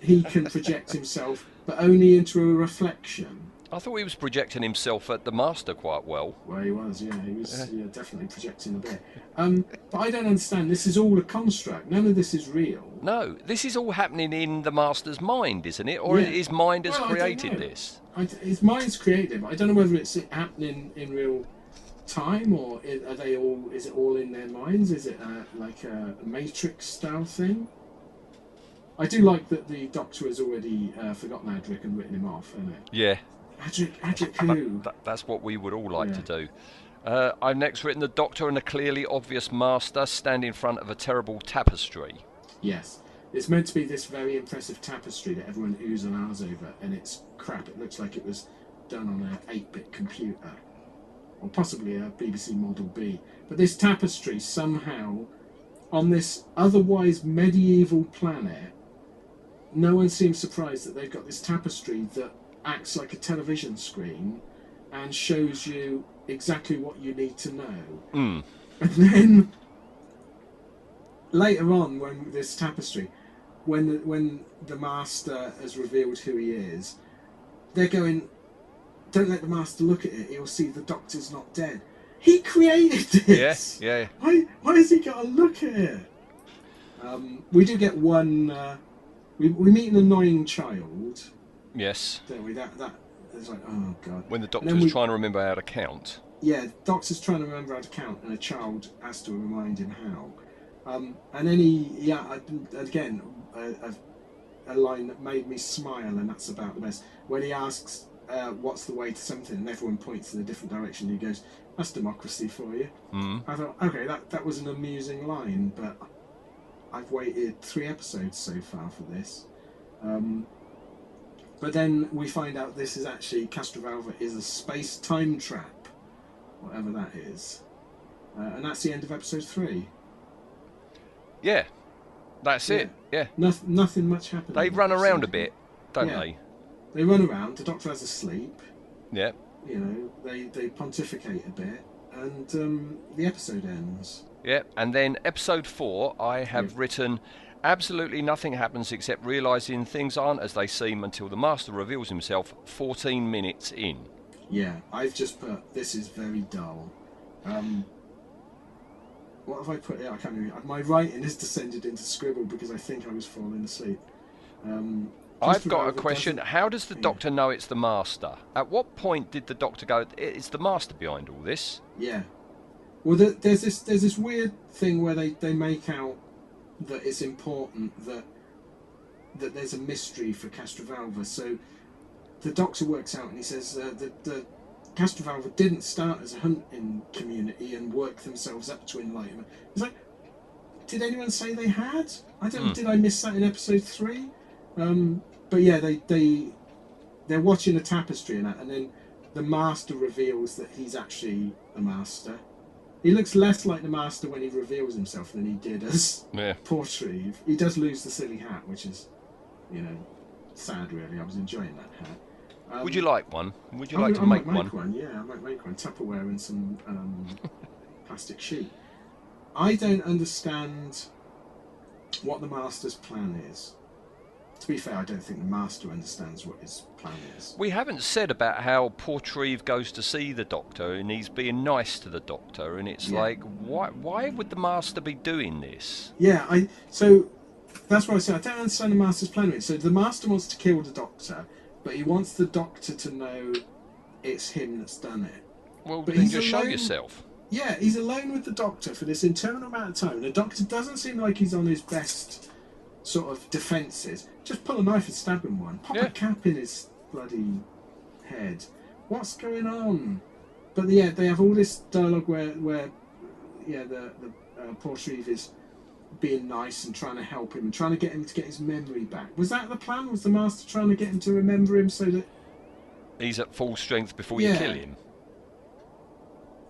he can project himself, but only into a reflection. I thought he was projecting himself at the master quite well. Well, he was, yeah, he was yeah, definitely projecting a bit. Um, but I don't understand. This is all a construct. None of this is real. No, this is all happening in the master's mind, isn't it? Or Yeah. his mind has Well, created this. I, his mind's creative. I don't know whether it's happening in real time or are they all? Is it all in their minds? Is it uh, like a, a Matrix style thing? I do like that the Doctor has already uh, forgotten Adric and written him off. Isn't it? Yeah, Who? that, that's what we would all like Yeah. to do. Uh, I've next written the Doctor and a clearly obvious master stand in front of a terrible tapestry. Yes. It's meant to be this very impressive tapestry that everyone oohs and ahs over, and it's crap. It looks like it was done on an 8 bit computer, or possibly a BBC Model B. But this tapestry, somehow, on this otherwise medieval planet, no one seems surprised that they've got this tapestry that acts like a television screen and shows you exactly what you need to know. Mm. And then later on, when this tapestry, when the, when the master has revealed who he is, they're going, "Don't let the master look at it. He'll see the doctor's not dead." He created this. Yeah, yeah. Why? Why has he got to look at it? Um, we do get one. Uh, we, we meet an annoying child. Yes. Don't we? That that is like, oh god. When the Doctor's we- trying to remember how to count. yeah, Doctor's trying to remember how to count, and a child has to remind him how. Um, and then he, yeah, I, again, a, a, a line that made me smile, and that's about the best. When he asks, uh, "What's the way to something?" and everyone points in a different direction, he goes, "That's democracy for you." Mm. I thought, okay, that that was an amusing line, but I've waited three episodes so far for this. Um, but then we find out this is actually Castrovalva is a space time trap, whatever that is, uh, and that's the end of episode three. Yeah. That's Yeah. it. Yeah. Noth- nothing much happened. They run around a bit, don't Yeah. they? They run around. The Doctor has a sleep. Yeah. You know, they they pontificate a bit, and um, the episode ends. Yeah. And then episode four, I have Yeah. written absolutely nothing happens except realizing things aren't as they seem until the master reveals himself 14 minutes in. Yeah, I've just put this is very dull. Um, what have I put here? I can't remember. My writing has descended into scribble because I think I was falling asleep. Um, I've got a question. doesn't- How does the Yeah. Doctor know it's the master? At what point did the Doctor go, it's the master behind all this? Yeah. Well, there's this there's this weird thing where they, they make out that it's important that that there's a mystery for Castrovalva. So the Doctor works out and he says uh, that the Castrovalva didn't start as a hunting community and work themselves up to enlightenment. It's like, did anyone say they had? I don't. Hmm. Did I miss that in episode three? Um, but yeah, they they they're watching a tapestry and that, and then the master reveals that he's actually a master. He looks less like the master when he reveals himself than he did as Yeah. Portreeve. He does lose the silly hat, which is, you know, sad really. I was enjoying that hat. Um, Would you like one? Would you I like would- to I make might one? Yeah, I might make one. Tupperware and some um, plastic sheet. I don't understand what the master's plan is. To be fair, I don't think the master understands what his plan is. We haven't said about how Portreeve goes to see the Doctor and he's being nice to the Doctor, and it's Yeah. like, why, why would the Master be doing this? Yeah, I so that's what I said. I don't understand the master's plan. So the master wants to kill the doctor, but he wants the doctor to know it's him that's done it. Well, But then just show yourself. Yeah, he's alone with the doctor for this internal amount of time. The doctor doesn't seem like he's on his best sort of defences. Just pull a knife and stab him one. Pop Yeah. a cap in his bloody head. What's going on? But yeah, they have all this dialogue where, where yeah, the the uh, Portreeve is being nice and trying to help him and trying to get him to get his memory back. Was that the plan? Was the master trying to get him to remember him so that He's at full strength before you kill him.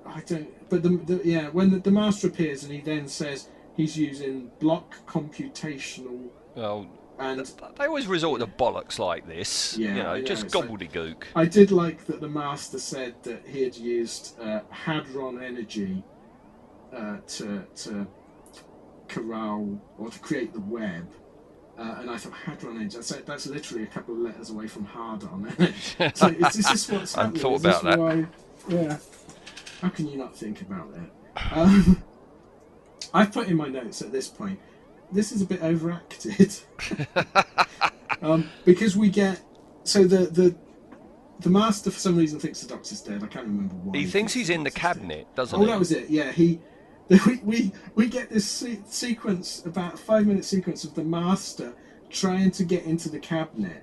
I don't. But the, the yeah, when the, the master appears and he then says he's using block computational. Well, And They always resort to bollocks like this. Yeah, you know, I know, just it's like- gobbledygook. I did like that the master said that he had used uh, hadron energy uh, to to corral or to create the web. Uh, and I thought hadron energy. That's, that's literally a couple of letters away from hardon. isn't it? so is, is this what's I hadn't thought Is this about that. why- yeah. How can you not think about that? Um, I've put in my notes at this point. This is a bit overacted. um, because we get so the the the master for some reason thinks the doctor's dead. I can't remember why. He thinks he's in the doctor's dead. cabinet, doesn't Oh, he? that was it. Yeah, he. We we, we get this se- sequence about a five minute sequence of the master trying to get into the cabinet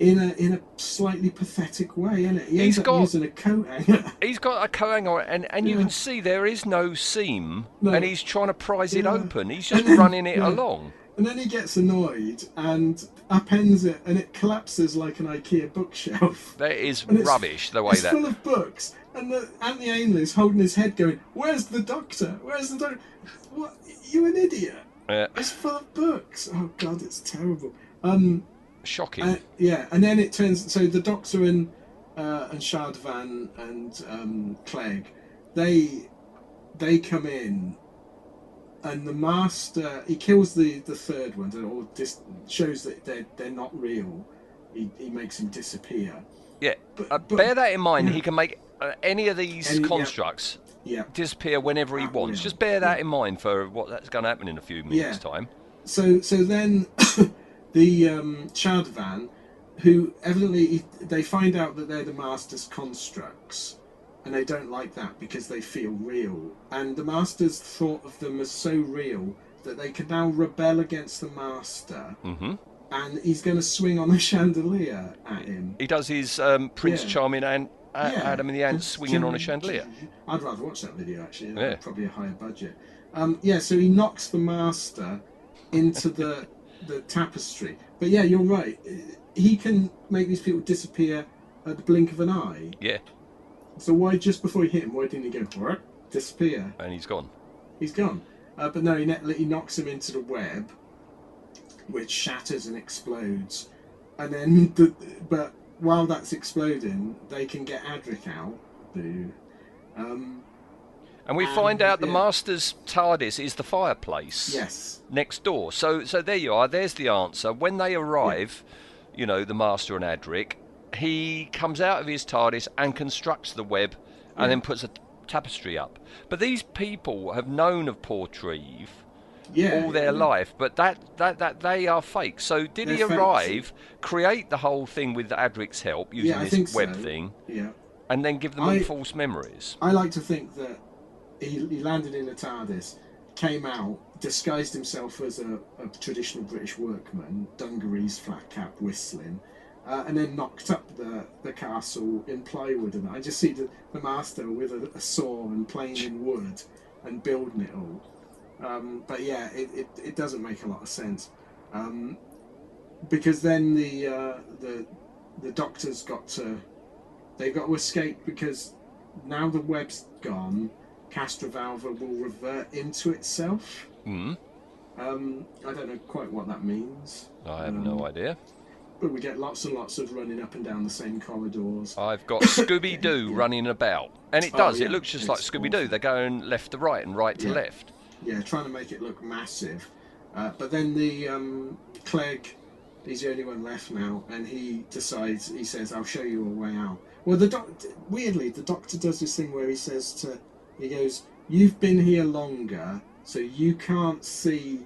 in a in a slightly pathetic way, isn't it? He up got- using a coat hanger. He's got a coat on, and, and you Yeah. can see there is no seam, No. and he's trying to prise it Yeah. open. He's just then- running it yeah. along. And then he gets annoyed and upends it, and it collapses like an IKEA bookshelf. That is And rubbish, the way it's that. full of books, and the, Anthony Ainley's holding his head, going, "Where's the doctor? Where's the doctor? What? You an idiot? It's full of books. Oh God, it's terrible." Um, shocking. uh, yeah, and then it turns so the Doctor and uh, and Shardovan and um, Clegg, they they come in, and the Master he kills the the third one, or dis- shows that they're they're not real. He, he makes him disappear. yeah, but- uh, but- bear that in mind. yeah. He can make uh, any of these Any- constructs Yeah. disappear whenever he wants. will. Just bear that Yeah. in mind for what that's going to happen in a few minutes' Yeah. time. So so then the um, Shardovan, who evidently they find out that they're the Master's constructs, and they don't like that because they feel real. And the Master's thought of them as so real that they can now rebel against the Master, hmm and he's going to swing on a chandelier at him. He does his um, Prince Yeah. Charming and uh, Yeah. Adam and the Ants swinging on a chandelier. I'd rather watch that video actually. Yeah. Probably a higher budget. Um, yeah, so he knocks the master into the the tapestry. But yeah, you're right. He can make these people disappear at the blink of an eye. Yeah, So why just before he hit him, why didn't he go disappear? and he's gone. He's gone. Uh, but no, he, ne- he knocks him into the web, which shatters and explodes. And then, the, but while that's exploding, they can get Adric out. Boo. Um, And we And, find out the yeah. Master's TARDIS is the fireplace. yes. next door. So so there you are. There's the answer. When they arrive, you know, the Master and Adric, he comes out of his TARDIS and constructs the web, and Yeah. then puts a tapestry up. But these people have known of Portreeve Yeah. all their yeah. life, but that, that that they are fake. So did he They're fakes. arrive, create the whole thing with Adric's help using Yeah, this web so. thing, Yeah. and then give them I- false memories? I like to think that he, he landed in a TARDIS, came out, disguised himself as a, a traditional British workman, dungarees, flat cap, whistling, uh, and then knocked up the, the castle in plywood. And I just see the, the master with a, a saw and playing in wood and building it all. Um, but yeah, it, it, it doesn't make a lot of sense. Um, because then the, uh, the, the doctor's got to they've got to escape because now the web's gone, Castrovalva will revert into itself. Hmm. Um, I don't know quite what that means, I have Um, no idea. but we get lots and lots of running up and down the same corridors. I've got Scooby Doo running about, and it Oh, does. yeah, It looks just like Scooby Doo. They're going left to right and right to Yeah. left. Yeah, trying to make it look massive. Uh, but then the um, Clegg, he's the only one left now, and he decides. He says, "I'll show you a way out." Well, the doc- weirdly, the doctor does this thing where he says to, he goes, "You've been here longer, so you can't see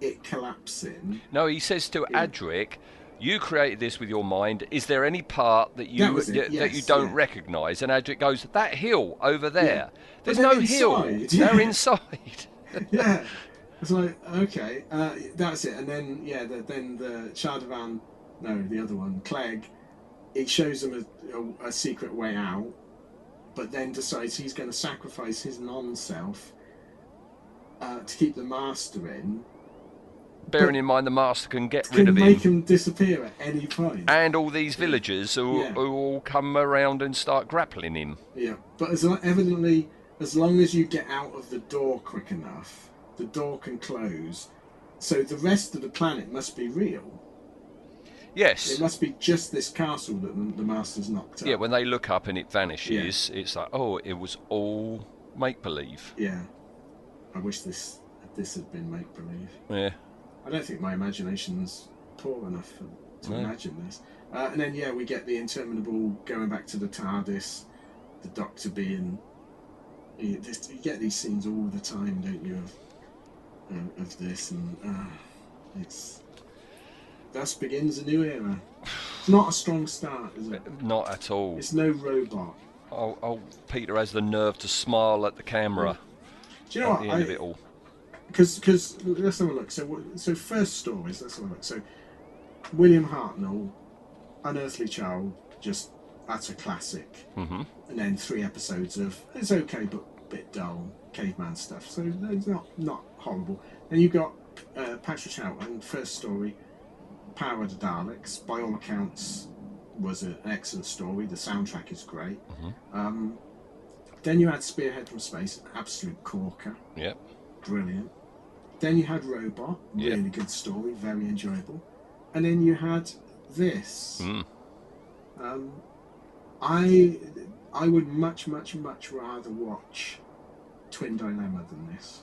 it collapsing." No, he says to Yeah. Adric, "You created this with your mind. Is there any part that you That it, that you don't yeah. recognise?" And Adric goes, "That hill over there. There's they're no hill. inside, They're inside." yeah. It's like okay, uh, that's it. And then yeah, the, then the Shardovan, no, the other one, Clegg, it shows them a, a, a secret way out, but then decides he's going to sacrifice his non-self uh, to keep the master in. Bearing in mind the master can get rid Can of make him, him disappear at any point. and all these villagers who, Yeah. who all come around and start grappling him. Yeah, but as evidently, as long as you get out of the door quick enough, the door can close. so the rest of the planet must be real. Yes. It must be just this castle that the, Master's knocked up. Yeah, when they look up and it vanishes, it's like, oh, it was all make believe. Yeah. I wish this this had been make believe. Yeah. I don't think my imagination's poor enough for, to No. imagine this. Uh, and then yeah, we get the interminable going back to the TARDIS, the Doctor being. You, this, you get these scenes all the time, don't you? Of, of, of this, and uh, it's. Thus begins a new era. It's not a strong start, is it? Not at all. It's no robot. Oh, oh, Peter has the nerve to smile at the camera Do you know at what? the end I- of it all. because because let's have a look. So so first stories. Let's have a look. So William Hartnell, Unearthly Child, just that's a classic. hmm And then three episodes of it's okay but a bit dull caveman stuff. So it's not not horrible. Then you've got uh, Patrick Troughton, first story, Power of the Daleks. By all accounts, was an excellent story. The soundtrack is great. Um, then you had Spearhead from Space, absolute corker Yep. brilliant. Then you had Robot, Yeah. really good story, very enjoyable. And then you had this. Mm. Um, I I would much much much rather watch Twin Dilemma than this.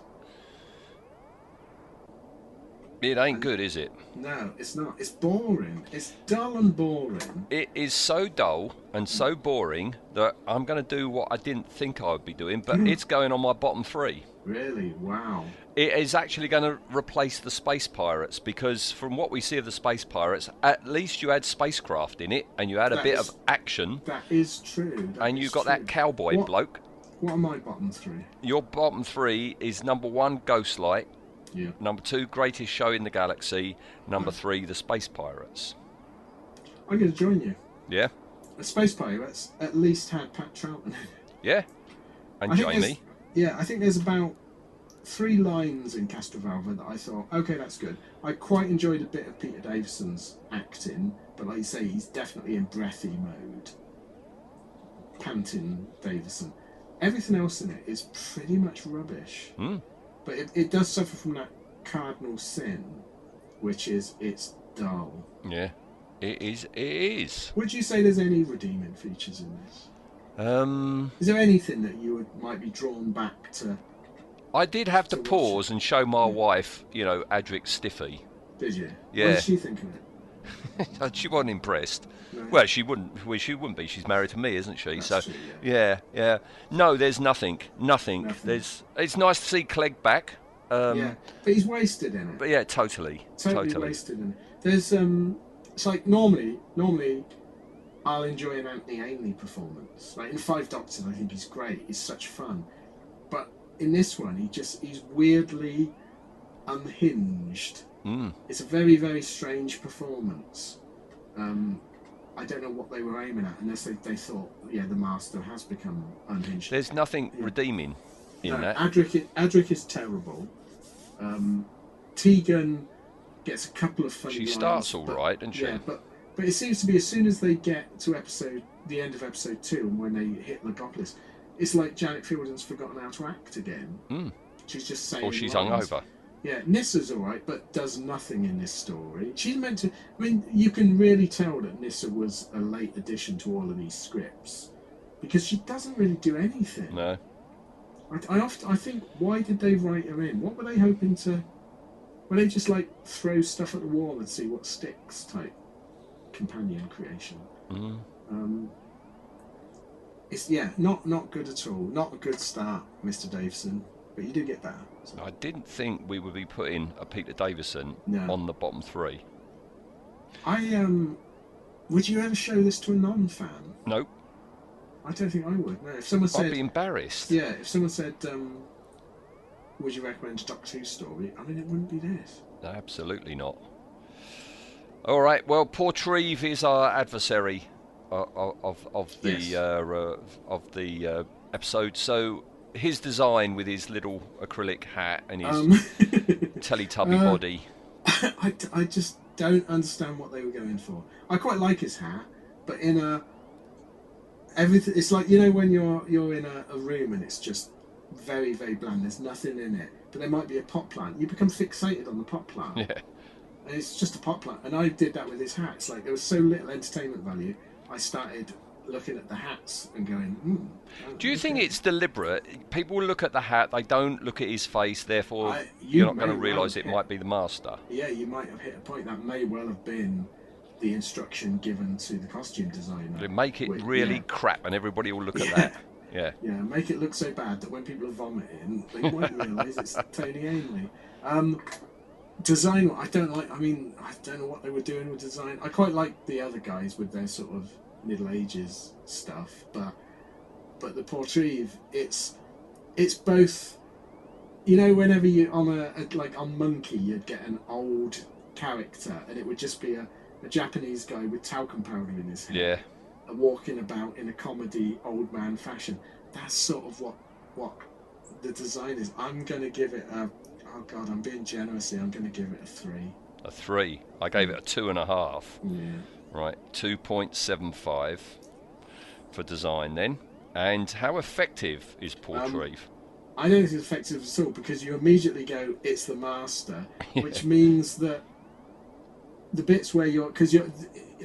It ain't good, is it? No, it's not. It's boring. It's dull and boring. It is so dull and so boring that I'm going to do what I didn't think I would be doing, but it's going on my bottom three. Really, wow. It is actually going to replace the Space Pirates because, from what we see of the Space Pirates, at least you had spacecraft in it and you had a bit is- of action That is true. that and you is got true. that cowboy what, bloke. What are my bottom three? Your bottom three is number one, Ghostlight. Yeah. Number two, Greatest Show in the Galaxy. Number three, The Space Pirates. I'm going to join you. Yeah? The Space Pirates at least had Pat Troughton. Yeah? And I Jamie. Yeah, I think there's about three lines in Castrovalva that I thought, okay, that's good. I quite enjoyed a bit of Peter Davison's acting, but like you say, he's definitely in breathy mode. Panting Davison. Everything else in it is pretty much rubbish. Hmm. But it, it does suffer from that cardinal sin, which is it's dull. Yeah. It is. It is. Would you say there's any redeeming features in this? Um, Is there anything that you would, might be drawn back to? I did have to To watch pause and show my wife, you know, Adric Stiffy. Did you? What Yeah. did she think of it? she wasn't impressed. No. Well, she wouldn't. Well, she wouldn't be. She's married to me, isn't she? That's so, true, yeah, yeah. No, there's nothing. Nothing. Nothing. There's. It's nice to see Clegg back. Um, yeah, but he's wasted in it. But yeah, totally, totally, totally. wasted in it. There's um, it's like normally, normally, I'll enjoy an Anthony Ainley performance. Like in Five Doctors, I think he's great. He's such fun. But in this one, he just he's weirdly unhinged. Mm. It's a very very strange performance. Um, I don't know what they were aiming at, unless they, they thought, yeah, the master has become unhinged. There's nothing Yeah. redeeming in No, that. Adric, is, Adric is terrible. Um, Tegan gets a couple of funny She lines, starts all but- right, she? Yeah, but but it seems to be as soon as they get to episode, the end of episode two, and when they hit Logopolis, it's like Janet Fielding's forgotten how to act again. Mm. She's just saying. or she's lines. hungover. Yeah, Nyssa's all right, but does nothing in this story. She's meant to. I mean, you can really tell that Nyssa was a late addition to all of these scripts because she doesn't really do anything. No. I, I often I think why did they write her in? What were they hoping to? Were they just like throw stuff at the wall and see what sticks type companion creation? Mm. Um, it's yeah, not not good at all. Not a good start, Mr. Davison. But you do get better. So. I didn't think we would be putting a Peter Davison No. on the bottom three. I um, would you ever show this to a non-fan? Nope. I don't think I would. No, if someone said, I'd be embarrassed. yeah, if someone said um, would you recommend Doctor Who story? I mean, it wouldn't be this. No, absolutely not. All right. Well, Portreeve is our adversary uh, of of, of the Yes. uh, of the uh, episode. So his design with his little acrylic hat and his Um, Teletubby uh, body. I, I just don't understand what they were going for. I quite like his hat, but in a everything, it's like you know when you're you're in a, a room and it's just very very bland. There's nothing in it, but there might be a pot plant. You become fixated on the pot plant. Yeah. And it's just a pot plant. And I did that with his hats. Like there was so little entertainment value. I started looking at the hats and going, hmm. Do you think it's deliberate? People look at the hat, they don't look at his face, therefore I- you you're not going to realise it hit- might be the master. Yeah, you might have hit a point that may well have been the instruction given to the costume designer. Make it Which- really yeah. crap, and everybody will look at that. Yeah. Yeah, make it look so bad that when people are vomiting, they won't realise it's Tony Ainley. Um, design, I don't like. I mean, I don't know what they were doing with design. I quite like the other guys with their sort of Middle Ages stuff, but but the Portreeve, it's it's both. You know, whenever you on a, a like on Monkey, you'd get an old character, and it would just be a, a Japanese guy with talcum powder in his hair Yeah. walking about in a comedy old man fashion. That's sort of what what the design is. I'm gonna give it a oh god, I'm being generous here. I'm gonna give it a three. A three. I gave it a two and a half. Yeah. Right. 2.75 for design then. And how effective is Um, Portreeve? I don't think it's effective at all because you immediately go, it's the master, which means that the bits where you're because you're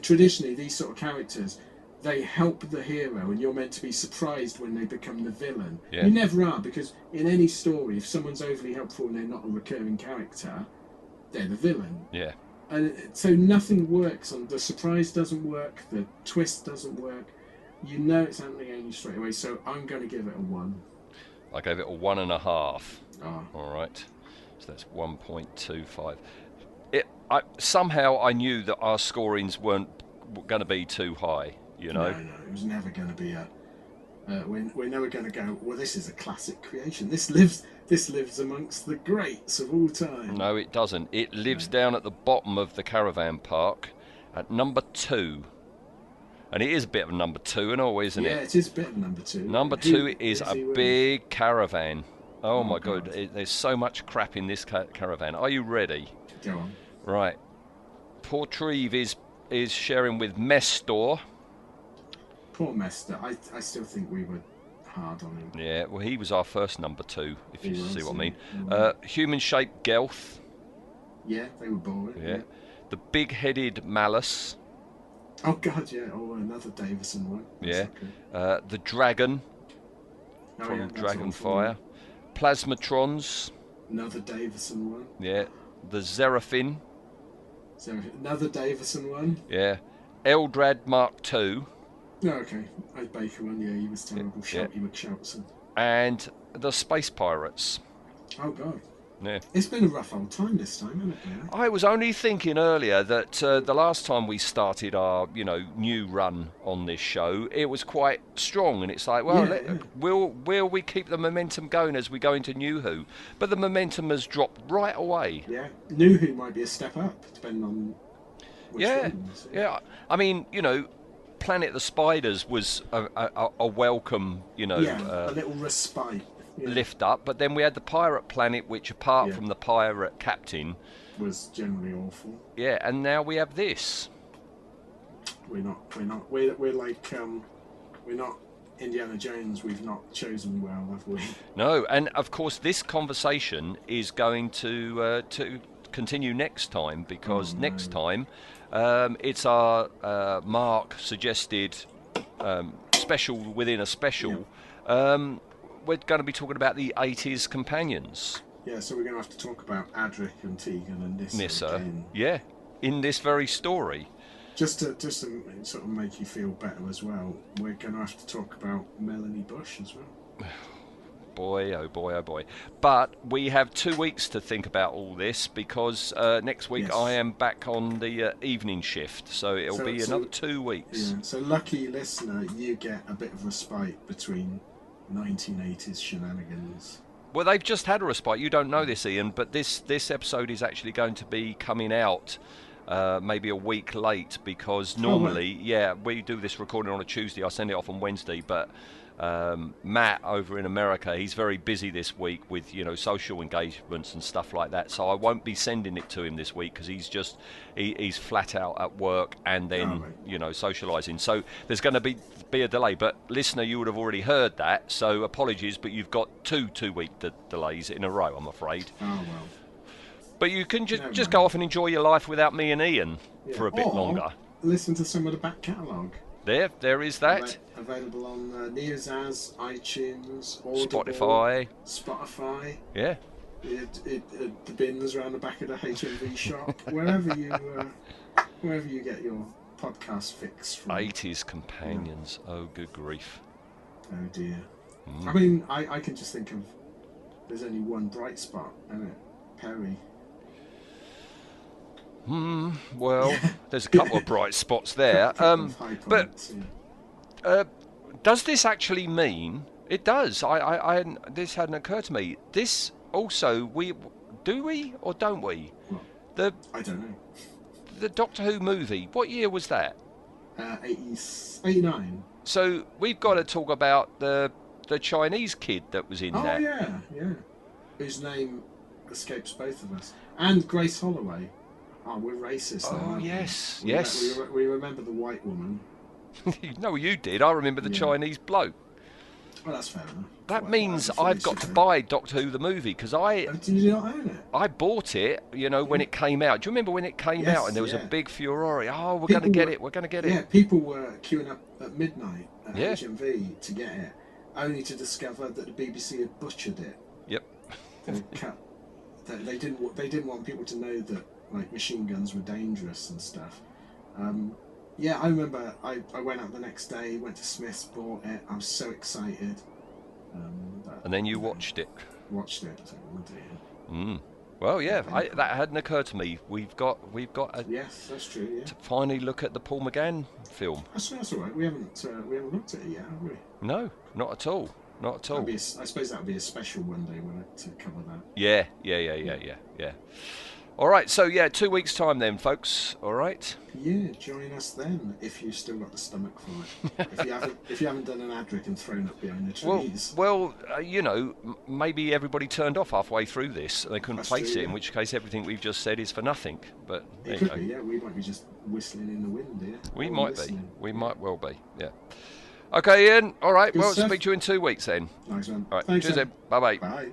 traditionally these sort of characters they help the hero and you're meant to be surprised when they become the villain Yeah. you never are because in any story if someone's overly helpful and they're not a recurring character they're the villain yeah. And so nothing works on the surprise doesn't work the twist doesn't work you know it's Anthony Ainley straight away so I'm going to give it a one I gave it a one and a half. oh, All right. So that's 1.25. It, I, somehow I knew that our scorings weren't going to be too high, you know? No, no, it was never going to be a. Uh, we're, we're never going to go. Well, this is a classic creation. This lives. This lives amongst the greats of all time. No, it doesn't. It lives down at the bottom of the caravan park at number two. And it is a bit of a number two and all, isn't yeah, it? it is bit of number two. Number Who two is a with? big caravan. Oh, oh my god, God. it, there's so much crap in this ca- caravan. Are you ready? Go on. Right. Portreeve is is sharing with Mestor. Poor Mestor. I, I still think we were hard on him. Yeah, well, he was our first number two, if He you was, see what I mean. Mm. Uh, human shaped Gelth. Yeah, they were boring. Yeah. The big headed Malus. Oh God, yeah. Oh, another Davison one. That's Yeah. good. Uh, the Dragon Oh, from yeah, Dragonfire. Plasmatons. Another Davison one. Yeah. The. So another Davison one. Yeah. Eldrad Mark II. No, okay. Oh, Baker one. Yeah, he was terrible. Yeah. Shouty McShoutson. And the Space Pirates. Oh God. Yeah. It's been a rough old time this time, hasn't it? Really? I was only thinking earlier that uh, the last time we started our, you know, new run on this show, it was quite strong, and it's like, well, Yeah, let, yeah. will will we keep the momentum going as we go into New Who? But the momentum has dropped right away. Yeah. New Who might be a step up, depending on which yeah, ones. yeah. I mean, you know, Planet the Spiders was a, a, a welcome, you know, Yeah, uh, a little respite. Yeah, lift up. But then we had the Pirate Planet, which apart Yeah. from the pirate captain, was generally awful. yeah, and now we have this. We're not. We're not. We're, we're like. Um, we're not Indiana Jones. We've not chosen well, have we? No, and of course this conversation is going to uh, to continue next time because Oh, next no. time um, it's our uh, Mark suggested um, special within a special. Um, we're going to be talking about the 80s companions, Yeah. So we're going to have to talk about Adric and Tegan and Nyssa, Nyssa. again. Yeah, in this very story. Just to just to sort of make you feel better as well. We're going to have to talk about Melanie Bush as well. Boy, oh boy, oh boy. But we have two weeks to think about all this because uh, next week Yes. I am back on the uh, evening shift, so it'll So- be so- another two weeks. Yeah. So lucky listener, you get a bit of respite between 1980s shenanigans. Well, they've just had a respite. You don't know this, Ian, but this this episode is actually going to be coming out uh, maybe a week late because Oh, normally, yeah, we do this recording on a Tuesday. I send it off on Wednesday, but um, Matt over in America, he's very busy this week with you know social engagements and stuff like that. So I won't be sending it to him this week because he's just he, he's flat out at work and then Oh, you know socialising. So there's going to be be a delay. But listener, you would have already heard that. So apologies, but you've got two two week de- delays in a row. I'm afraid. Oh well. But you can just No, just go off and enjoy your life without me and Ian Yeah. for a bit Or longer. Listen to some of the back catalogue. There, there is that. Available on uh, Neozaz, iTunes, Audible, Spotify. Spotify, Yeah. it, it, it, the bins around the back of the HMV shop, wherever you uh, wherever you get your podcast fix from. 80s companions. Oh, good grief. Oh dear. Mm. I mean, I, I can just think of there's only one bright spot, isn't it? Peri. Hmm. Well, there's a couple of bright spots there. Um, but uh, does this actually mean? It does. I, I, I, this hadn't occurred to me. This also, we do we or don't we? The I don't know. the Doctor Who movie. What year was that? Uh, 80, 89. So we've got to talk about the the Chinese kid that was in Oh there. yeah, yeah. Whose name escapes both of us, and Grace Holloway. Oh, we're racist. Oh, we? yes, We- yes. We, we remember the white woman. no, you did. I remember the Yeah. Chinese bloke. Well, that's fair enough. That Well, means I've got to buy Doctor Who the movie because I. Oh, Did you not own it? I bought it, you know, when it came out. Do you remember when it came Yes, out and there was yeah. a big furore? Oh, we're going to get were- it. We're going to get Yeah, it. people were queuing up at midnight at Yeah. HMV to get it, only to discover that the BBC had butchered it. Yep. They, they didn't. They didn't want people to know that like machine guns were dangerous and stuff. Um, yeah, I remember. I, I went out the next day, went to Smith's, bought it. I was so excited. Um, And then you watched it. watched it. Like, oh dear. Mm. Well, yeah, I, that hadn't occurred to me. We've got we've got a, Yes, that's true. Yeah, to finally look at the Paul McGann film. that's, that's all right. We haven't uh, we haven't looked at it yet, have we? No, not at all. Not at all. A I suppose that would be a special one day when I, to cover that. Yeah, yeah, yeah, yeah, yeah, yeah. All right, so yeah, two weeks time then, folks. All right. Yeah, join us then if you've still got the stomach for it. if you haven't, if you haven't done an Adric and thrown up behind the Well, trees. well, uh, you know, m- maybe everybody turned off halfway through this. And they couldn't That's face true, it. In which case, everything we've just said is for nothing. But there it you could go. be, yeah. We might be just whistling in the wind here. We Or might be. We might well be. Yeah. Okay, Ian. All right. Good well, stuff. speak to you in two weeks then. Nice one. All right. Thanks, cheers then. then. Bye bye. Bye.